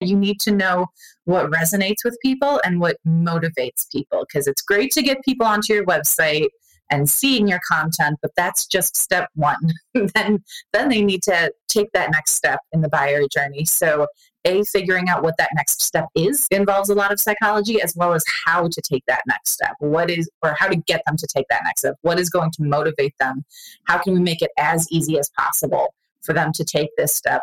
You need to know what resonates with people and what motivates people because it's great to get people onto your website and seeing your content, but that's just step one. then then they need to take that next step in the buyer journey. So a figuring out what that next step is involves a lot of psychology as well as how to take that next step what is or how to get them to take that next step what is going to motivate them how can we make it as easy as possible for them to take this step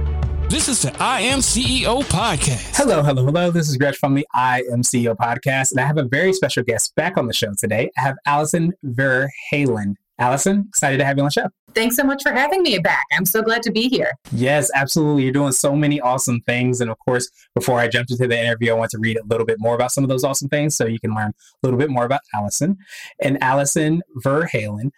This is the I Am CEO podcast. Hello, hello, hello. This is Gresh from the I Am CEO podcast, and I have a very special guest back on the show today. I have Alison Verhalen. Alison, excited to have you on the show. Thanks so much for having me back. I'm so glad to be here. Yes, absolutely. You're doing so many awesome things. And of course, before I jumped into the interview, I want to read a little bit more about some of those awesome things so you can learn a little bit more about Alison. And Alison Verhalen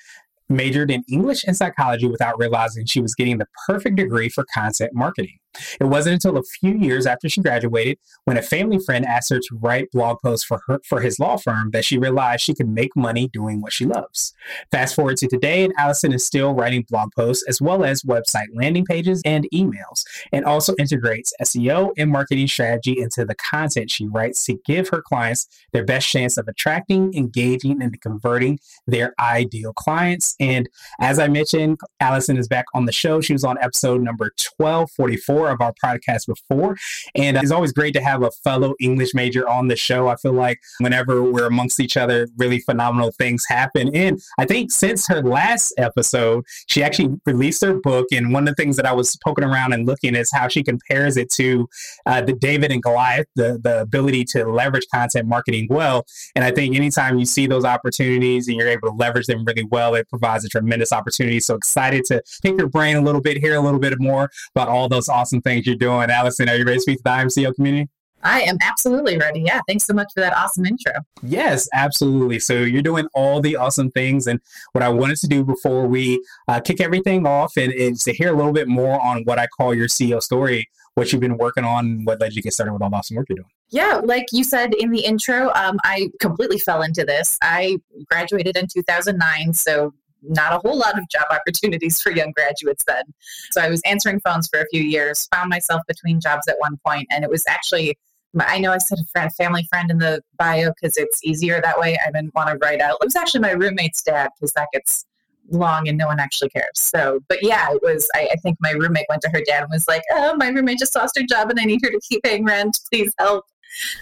majored in English and psychology without realizing she was getting the perfect degree for content marketing. It wasn't until a few years after she graduated, when a family friend asked her to write blog posts for her for his law firm, that she realized she could make money doing what she loves. Fast forward to today, and Alison is still writing blog posts as well as website landing pages and emails, and also integrates SEO and marketing strategy into the content she writes to give her clients their best chance of attracting, engaging, and converting their ideal clients. And as I mentioned, Alison is back on the show. She was on episode number 1244 of our podcast before. And it's always great to have a fellow English major on the show. I feel like whenever we're amongst each other, really phenomenal things happen. And I think since her last episode, she actually released her book. And one of the things that I was poking around and looking is how she compares it to uh, the David and Goliath, the, the ability to leverage content marketing well. And I think anytime you see those opportunities and you're able to leverage them really well, it provides a tremendous opportunity. So excited to pick your brain a little bit, hear a little bit more about all those awesome awesome things you're doing. Alison, are you ready to speak to the I Am CEO community? I am absolutely ready. Yeah. Thanks so much for that awesome intro. Yes, absolutely. So you're doing all the awesome things. And what I wanted to do before we uh, kick everything off and is to hear a little bit more on what I call your CEO story, what you've been working on, what led you to get started with all the awesome work you're doing. Yeah, like you said in the intro, um, I completely fell into this. I graduated in 2009, so not a whole lot of job opportunities for young graduates then. So I was answering phones for a few years, found myself between jobs at one point, and it was actually I know I said a friend, family friend in the bio because it's easier that way. I didn't want to write out. It was actually my roommate's dad because that gets long and no one actually cares. So, but yeah, it was. I, I, think my roommate went to her dad and was like, "Oh, my roommate just lost her job and I need her to keep paying rent. Please help."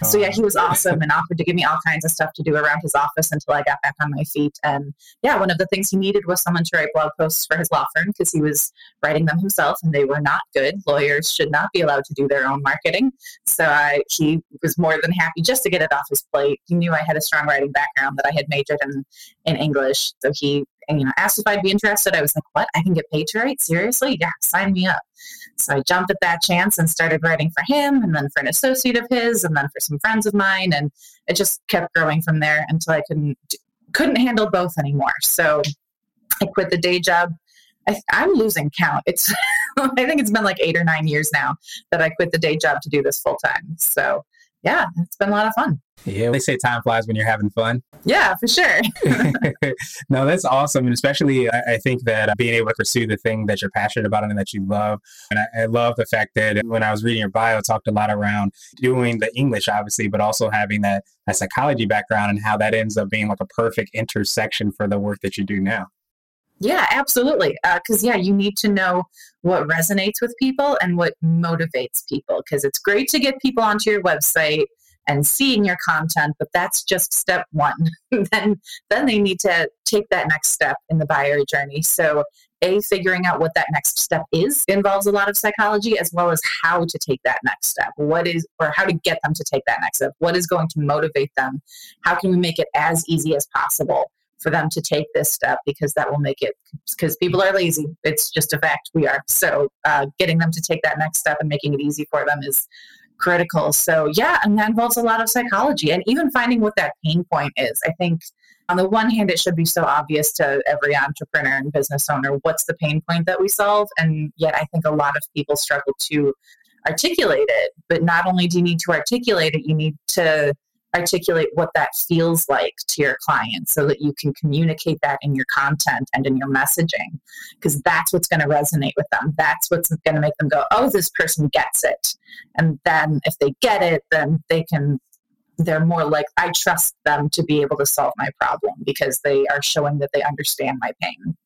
So yeah, he was um, awesome and offered to give me all kinds of stuff to do around his office until I got back on my feet. And yeah, one of the things he needed was someone to write blog posts for his law firm because he was writing them himself and they were not good. Lawyers should not be allowed to do their own marketing. So I, he was more than happy just to get it off his plate. He knew I had a strong writing background that I had majored in in English. So he and, you know asked if I'd be interested. I was like, "What? I can get paid to write? Seriously? Yeah, sign me up." So I jumped at that chance and started writing for him and then for an associate of his and then for some friends of mine and it just kept growing from there until I couldn't couldn't handle both anymore. So I quit the day job. I, am losing count. It's I think it's been like eight or nine years now that I quit the day job to do this full time. So yeah, it's been a lot of fun. Yeah, they say time flies when you're having fun. Yeah, for sure. no, that's awesome. And especially, I, I think that uh, being able to pursue the thing that you're passionate about and that you love. And I, I, love the fact that when I was reading your bio, it talked a lot around doing the English, obviously, but also having that, that psychology background and how that ends up being like a perfect intersection for the work that you do now. Yeah, absolutely. Because, uh, yeah, you need to know what resonates with people and what motivates people. Because it's great to get people onto your website and seeing your content, but that's just step one. then, then they need to take that next step in the buyer journey. So, a figuring out what that next step is involves a lot of psychology as well as how to take that next step what is or how to get them to take that next step what is going to motivate them how can we make it as easy as possible for them to take this step because that will make it because people are lazy it's just a fact we are so uh, getting them to take that next step and making it easy for them is critical. So, yeah, and that involves a lot of psychology and even finding what that pain point is. I think on the one hand, it should be so obvious to every entrepreneur and business owner what's the pain point that we solve. And yet, I think a lot of people struggle to articulate it. But not only do you need to articulate it, you need to articulate what that feels like to your clients so that you can communicate that in your content and in your messaging because that's what's going to resonate with them. That's what's going to make them go oh this person gets it. And then if they get it then they can they're more like i trust them to be able to solve my problem because they are showing that they understand my pain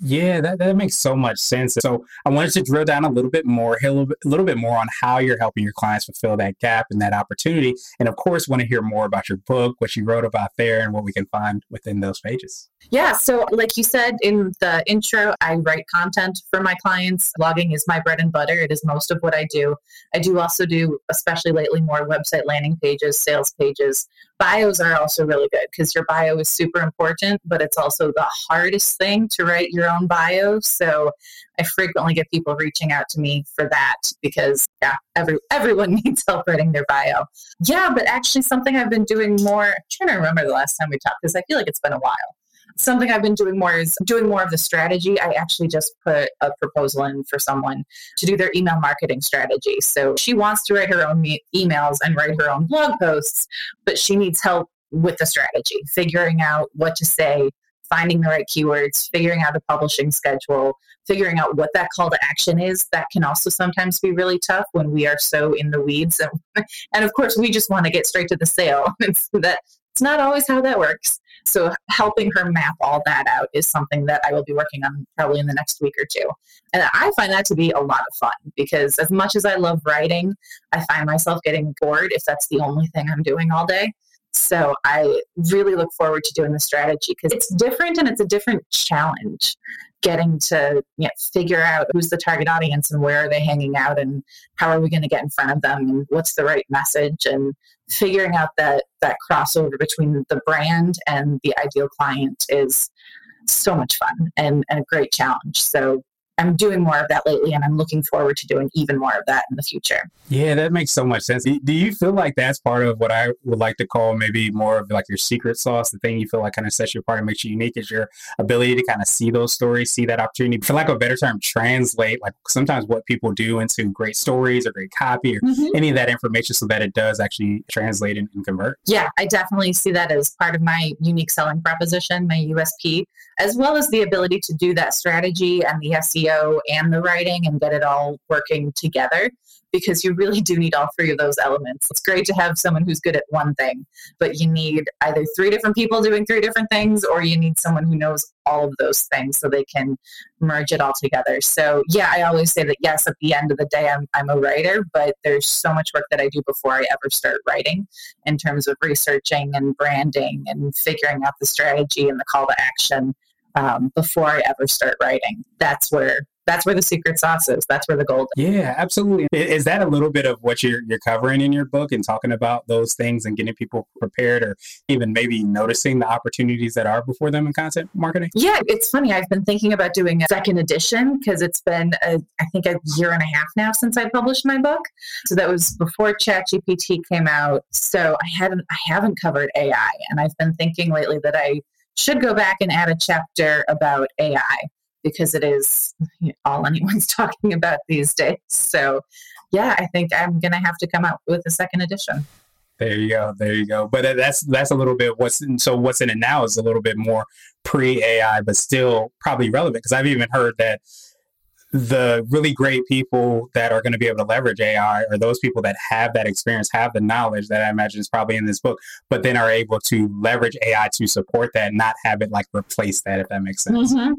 yeah, that, that makes so much sense. So I wanted to drill down a little bit more, a little, a little bit more on how you're helping your clients fulfill that gap and that opportunity. And of course, want to hear more about your book, what you wrote about there, and what we can find within those pages. Yeah, so like you said in the intro, I write content for my clients. Blogging is my bread and butter. It is most of what I do. I do also do, especially lately, more website landing pages, sales pages. Bios are also really good because your bio is super important, but it's also the hardest thing to write your own bio. So I frequently get people reaching out to me for that because yeah, every everyone needs help writing their bio. Yeah, but actually something I've been doing more. I'm trying to remember the last time we talked because I feel like it's been a while. Something I've been doing more is doing more of the strategy. I actually just put a proposal in for someone to do their email marketing strategy. So she wants to write her own me- emails and write her own blog posts, but she needs help with the strategy, figuring out what to say, finding the right keywords, figuring out a publishing schedule, figuring out what that call to action is. That can also sometimes be really tough when we are so in the weeds. And, and of course, we just want to get straight to the sale. It's that it's not always how that works. So helping her map all that out is something that I will be working on probably in the next week or two. And I find that to be a lot of fun because as much as I love writing, I find myself getting bored if that's the only thing I'm doing all day. So I really look forward to doing the strategy because it's different and it's a different challenge getting to you know, figure out who's the target audience and where are they hanging out and how are we going to get in front of them and what's the right message and figuring out that that crossover between the brand and the ideal client is so much fun and, and a great challenge. So I'm doing more of that lately, and I'm looking forward to doing even more of that in the future. Yeah, that makes so much sense. Do you feel like that's part of what I would like to call maybe more of like your secret sauce? The thing you feel like kind of sets you apart and makes you unique is your ability to kind of see those stories, see that opportunity, for lack of a better term, translate like sometimes what people do into great stories or great copy or mm-hmm. any of that information so that it does actually translate and, and convert. Yeah, I definitely see that as part of my unique selling proposition, my USP, as well as the ability to do that strategy and the SEO SEO and the writing and get it all working together because you really do need all three of those elements. It's great to have someone who's good at one thing, but you need either three different people doing three different things or you need someone who knows all of those things so they can merge it all together. So, yeah, I always say that yes, at the end of the day, I'm, I'm a writer, but there's so much work that I do before I ever start writing in terms of researching and branding and figuring out the strategy and the call to action um, before I ever start writing. That's where that's where the secret sauce is. That's where the gold. Is. Yeah, absolutely. Is that a little bit of what you're you're covering in your book and talking about those things and getting people prepared, or even maybe noticing the opportunities that are before them in content marketing? Yeah, it's funny. I've been thinking about doing a second edition because it's been a, I think a year and a half now since I published my book. So that was before ChatGPT came out. So I hadn't I haven't covered AI, and I've been thinking lately that I should go back and add a chapter about AI because it is all anyone's talking about these days. So, yeah, I think I'm going to have to come out with a second edition. There you go. There you go. But that's that's a little bit what's in, so what's in it now is a little bit more pre AI, but still probably relevant because I've even heard that the really great people that are going to be able to leverage AI are those people that have that experience, have the knowledge that I imagine is probably in this book, but then are able to leverage AI to support that, not have it like replace that, if that makes sense. Mm-hmm.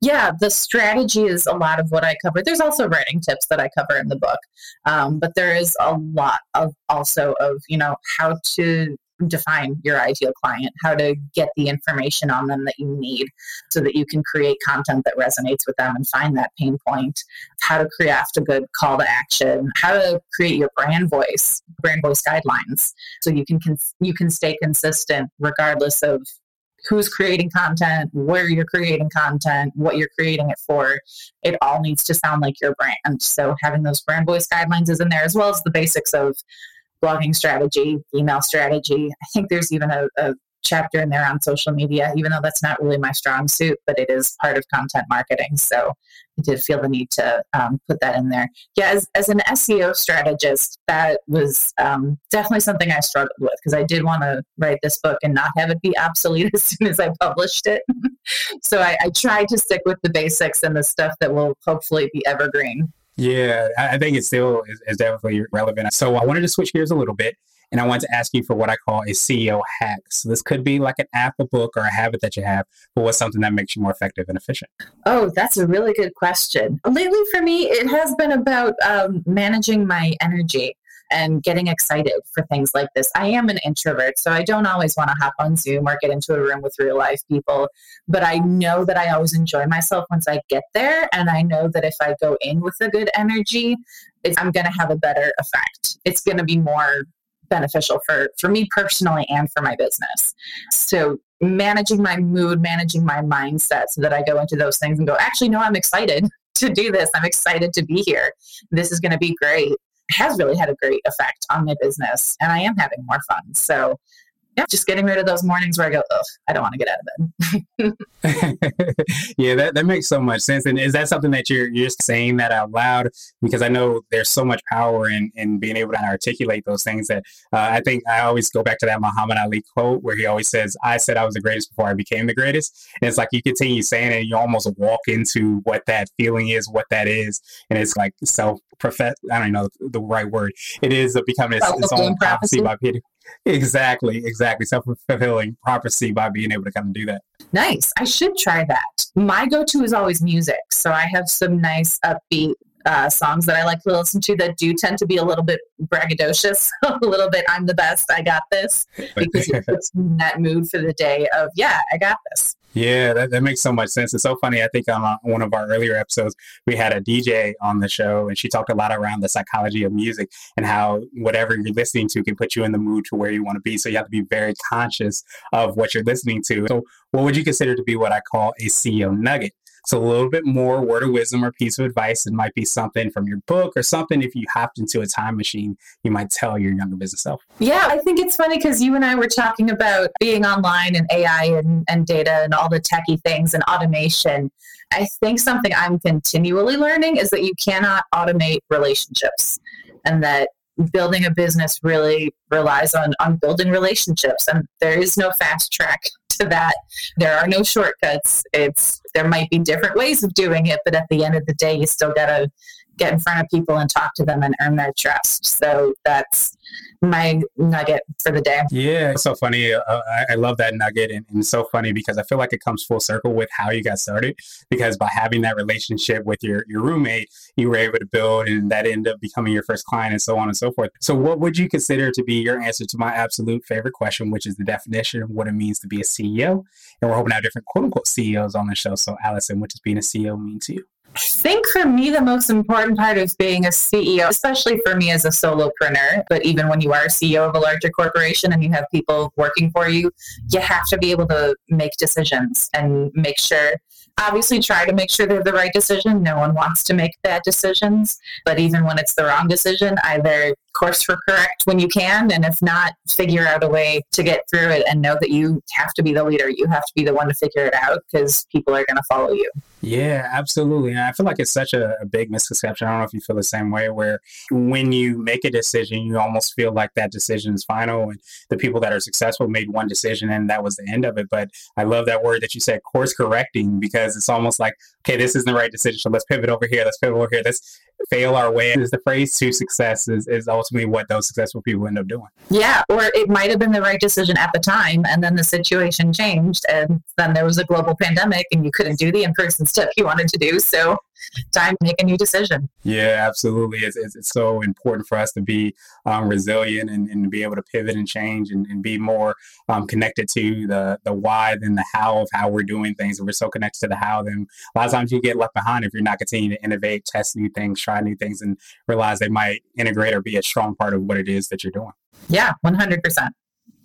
Yeah, the strategy is a lot of what I cover. There's also writing tips that I cover in the book, um, but there is a lot of also of you know how to define your ideal client, how to get the information on them that you need so that you can create content that resonates with them and find that pain point, how to craft a good call to action, how to create your brand voice, brand voice guidelines so you can you can stay consistent regardless of who's creating content, where you're creating content, what you're creating it for. It all needs to sound like your brand. So having those brand voice guidelines is in there as well as the basics of blogging strategy, email strategy. I think there's even a, a chapter in there on social media, even though that's not really my strong suit, but it is part of content marketing. So I did feel the need to um, put that in there. Yeah, as, as an SEO strategist, that was um, definitely something I struggled with because I did want to write this book and not have it be obsolete as soon as I published it. so I, I tried to stick with the basics and the stuff that will hopefully be evergreen. Yeah, I think it still is, is definitely relevant. So I wanted to switch gears a little bit and I want to ask you for what I call a CEO hack. So this could be like an app, a book, or a habit that you have, but what's something that makes you more effective and efficient? Oh, that's a really good question. Lately, for me, it has been about um, managing my energy and getting excited for things like this. I am an introvert, so I don't always want to hop on Zoom or get into a room with real life people, but I know that I always enjoy myself once I get there. And I know that if I go in with a good energy, I'm going to have a better effect. It's going to be more beneficial for for me personally and for my business so managing my mood managing my mindset so that i go into those things and go actually no i'm excited to do this i'm excited to be here this is going to be great has really had a great effect on my business and i am having more fun. So yeah, just getting rid of those mornings where I go, oh, I don't want to get out of bed. yeah, that, that makes so much sense. And is that something that you're you're just saying that out loud? Because I know there's so much power in in being able to articulate those things that uh, I think I always go back to that Muhammad Ali quote where he always says, I said I was the greatest before I became the greatest. And it's like you continue saying it, and you almost walk into what that feeling is, what that is. And it's like self profess I don't know the right word. It is becoming its, its own prophecy by Peter. Exactly, exactly. Self fulfilling prophecy by being able to kind of do that. Nice. I should try that. My go to is always music. So I have some nice upbeat uh, songs that I like to listen to that do tend to be a little bit braggadocious, a little bit I'm the best, I got this, because it puts in that mood for the day of, yeah, I got this. Yeah, that, that makes so much sense. It's so funny. I think on uh, one of our earlier episodes, we had a DJ on the show, and she talked a lot around the psychology of music and how whatever you're listening to can put you in the mood to where you want to be. So you have to be very conscious of what you're listening to. So, what would you consider to be what I call a CEO nugget? So a little bit more word of wisdom or piece of advice. It might be something from your book or something. If you hopped into a time machine, you might tell your younger business self. Yeah, I think it's funny because you and I were talking about being online and AI and, and data and all the techie things and automation. I think something I'm continually learning is that you cannot automate relationships and that building a business really relies on on building relationships and there is no fast track to that. There are no shortcuts. It's there might be different ways of doing it but at the end of the day you still got to get in front of people and talk to them and earn their trust so that's my nugget for the day. Yeah, so funny. Uh, I, I, love that nugget, and, and so funny because I feel like it comes full circle with how you got started. Because by having that relationship with your your roommate, you were able to build, and that ended up becoming your first client, and so on and so forth. So, what would you consider to be your answer to my absolute favorite question, which is the definition of what it means to be a CEO? And we're hoping to have different quote unquote CEOs on the show. So, Alison, what does being a CEO mean to you? I think for me, the most important part of being a CEO, especially for me as a solopreneur, but even when you are a CEO of a larger corporation and you have people working for you, you have to be able to make decisions and make sure obviously try to make sure they're the right decision. No one wants to make bad decisions, but even when it's the wrong decision, either course for correct when you can, and if not, figure out a way to get through it and know that you have to be the leader. You have to be the one to figure it out because people are going to follow you. Yeah, absolutely. And I feel like it's such a, a, big misconception. I don't know if you feel the same way, where when you make a decision, you almost feel like that decision is final. And the people that are successful made one decision and that was the end of it. But I love that word that you said, course correcting, because it's almost like, okay, this isn't the right decision. So let's pivot over here. Let's pivot over here. Let's fail our way is the phrase to success is, is ultimately what those successful people end up doing. Yeah, or it might have been the right decision at the time and then the situation changed and then there was a global pandemic and you couldn't do the in-person stuff you wanted to do. So time to make a new decision. Yeah, absolutely. It's, it's, it's so important for us to be um, resilient and, and to be able to pivot and change and, and be more um, connected to the, the why than the how of how we're doing things. If we're so connected to the how, then a lot of times you get left behind if you're not continuing to innovate, test new things, try new things, and realize they might integrate or be a strong part of what it is that you're doing. Yeah, 100%.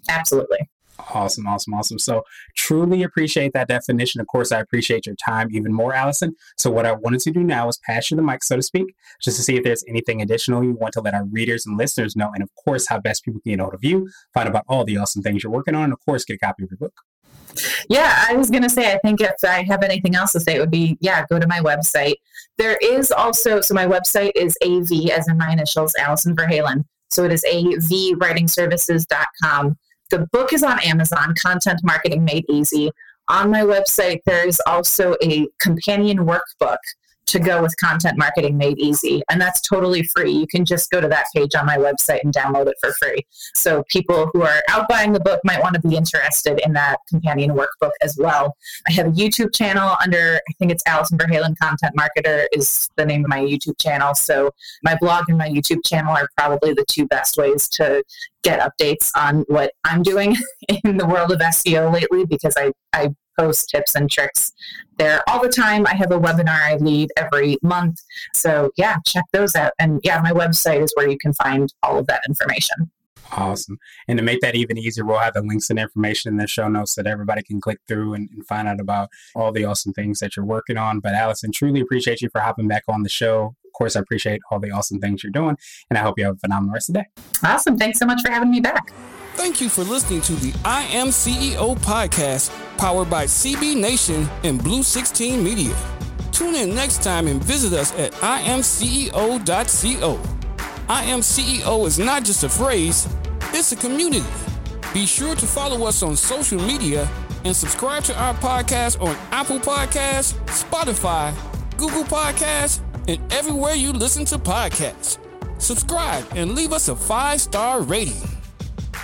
Absolutely. Awesome, awesome, awesome. So truly appreciate that definition. Of course, I appreciate your time even more, Alison. So what I wanted to do now is pass you the mic, so to speak, just to see if there's anything additional you want to let our readers and listeners know, and of course, how best people can get hold of you, find about all the awesome things you're working on, and of course, get a copy of your book. Yeah, I was going to say, I think if I have anything else to say, it would be, yeah, go to my website. There is also, so my website is AV, as in my initials, Alison Verhalen. So it is avwritingservices.com. The book is on Amazon, Content Marketing Made Easy. On my website, there's also a companion workbook to go with content marketing made easy. And that's totally free. You can just go to that page on my website and download it for free. So people who are out buying the book might want to be interested in that companion workbook as well. I have a YouTube channel under, I think it's Alison Verhalen Content Marketer is the name of my YouTube channel. So my blog and my YouTube channel are probably the two best ways to get updates on what I'm doing in the world of SEO lately because I, I post tips and tricks there all the time. I have a webinar I lead every month. So, yeah, check those out. And yeah, my website is where you can find all of that information. Awesome. And to make that even easier, we'll have the links and information in the show notes that everybody can click through and, and, find out about all the awesome things that you're working on. But Alison, truly appreciate you for hopping back on the show. Of course, I appreciate all the awesome things you're doing. And I hope you have a phenomenal rest of the day. Awesome. Thanks so much for having me back. Thank you for listening to the I Am CEO podcast, powered by CB Nation and Blue 16 Media. Tune in next time and visit us at imceo.co. I Am CEO is not just a phrase, it's a community. Be sure to follow us on social media and subscribe to our podcast on Apple Podcasts, Spotify, Google Podcasts, and everywhere you listen to podcasts. Subscribe and leave us a five star rating.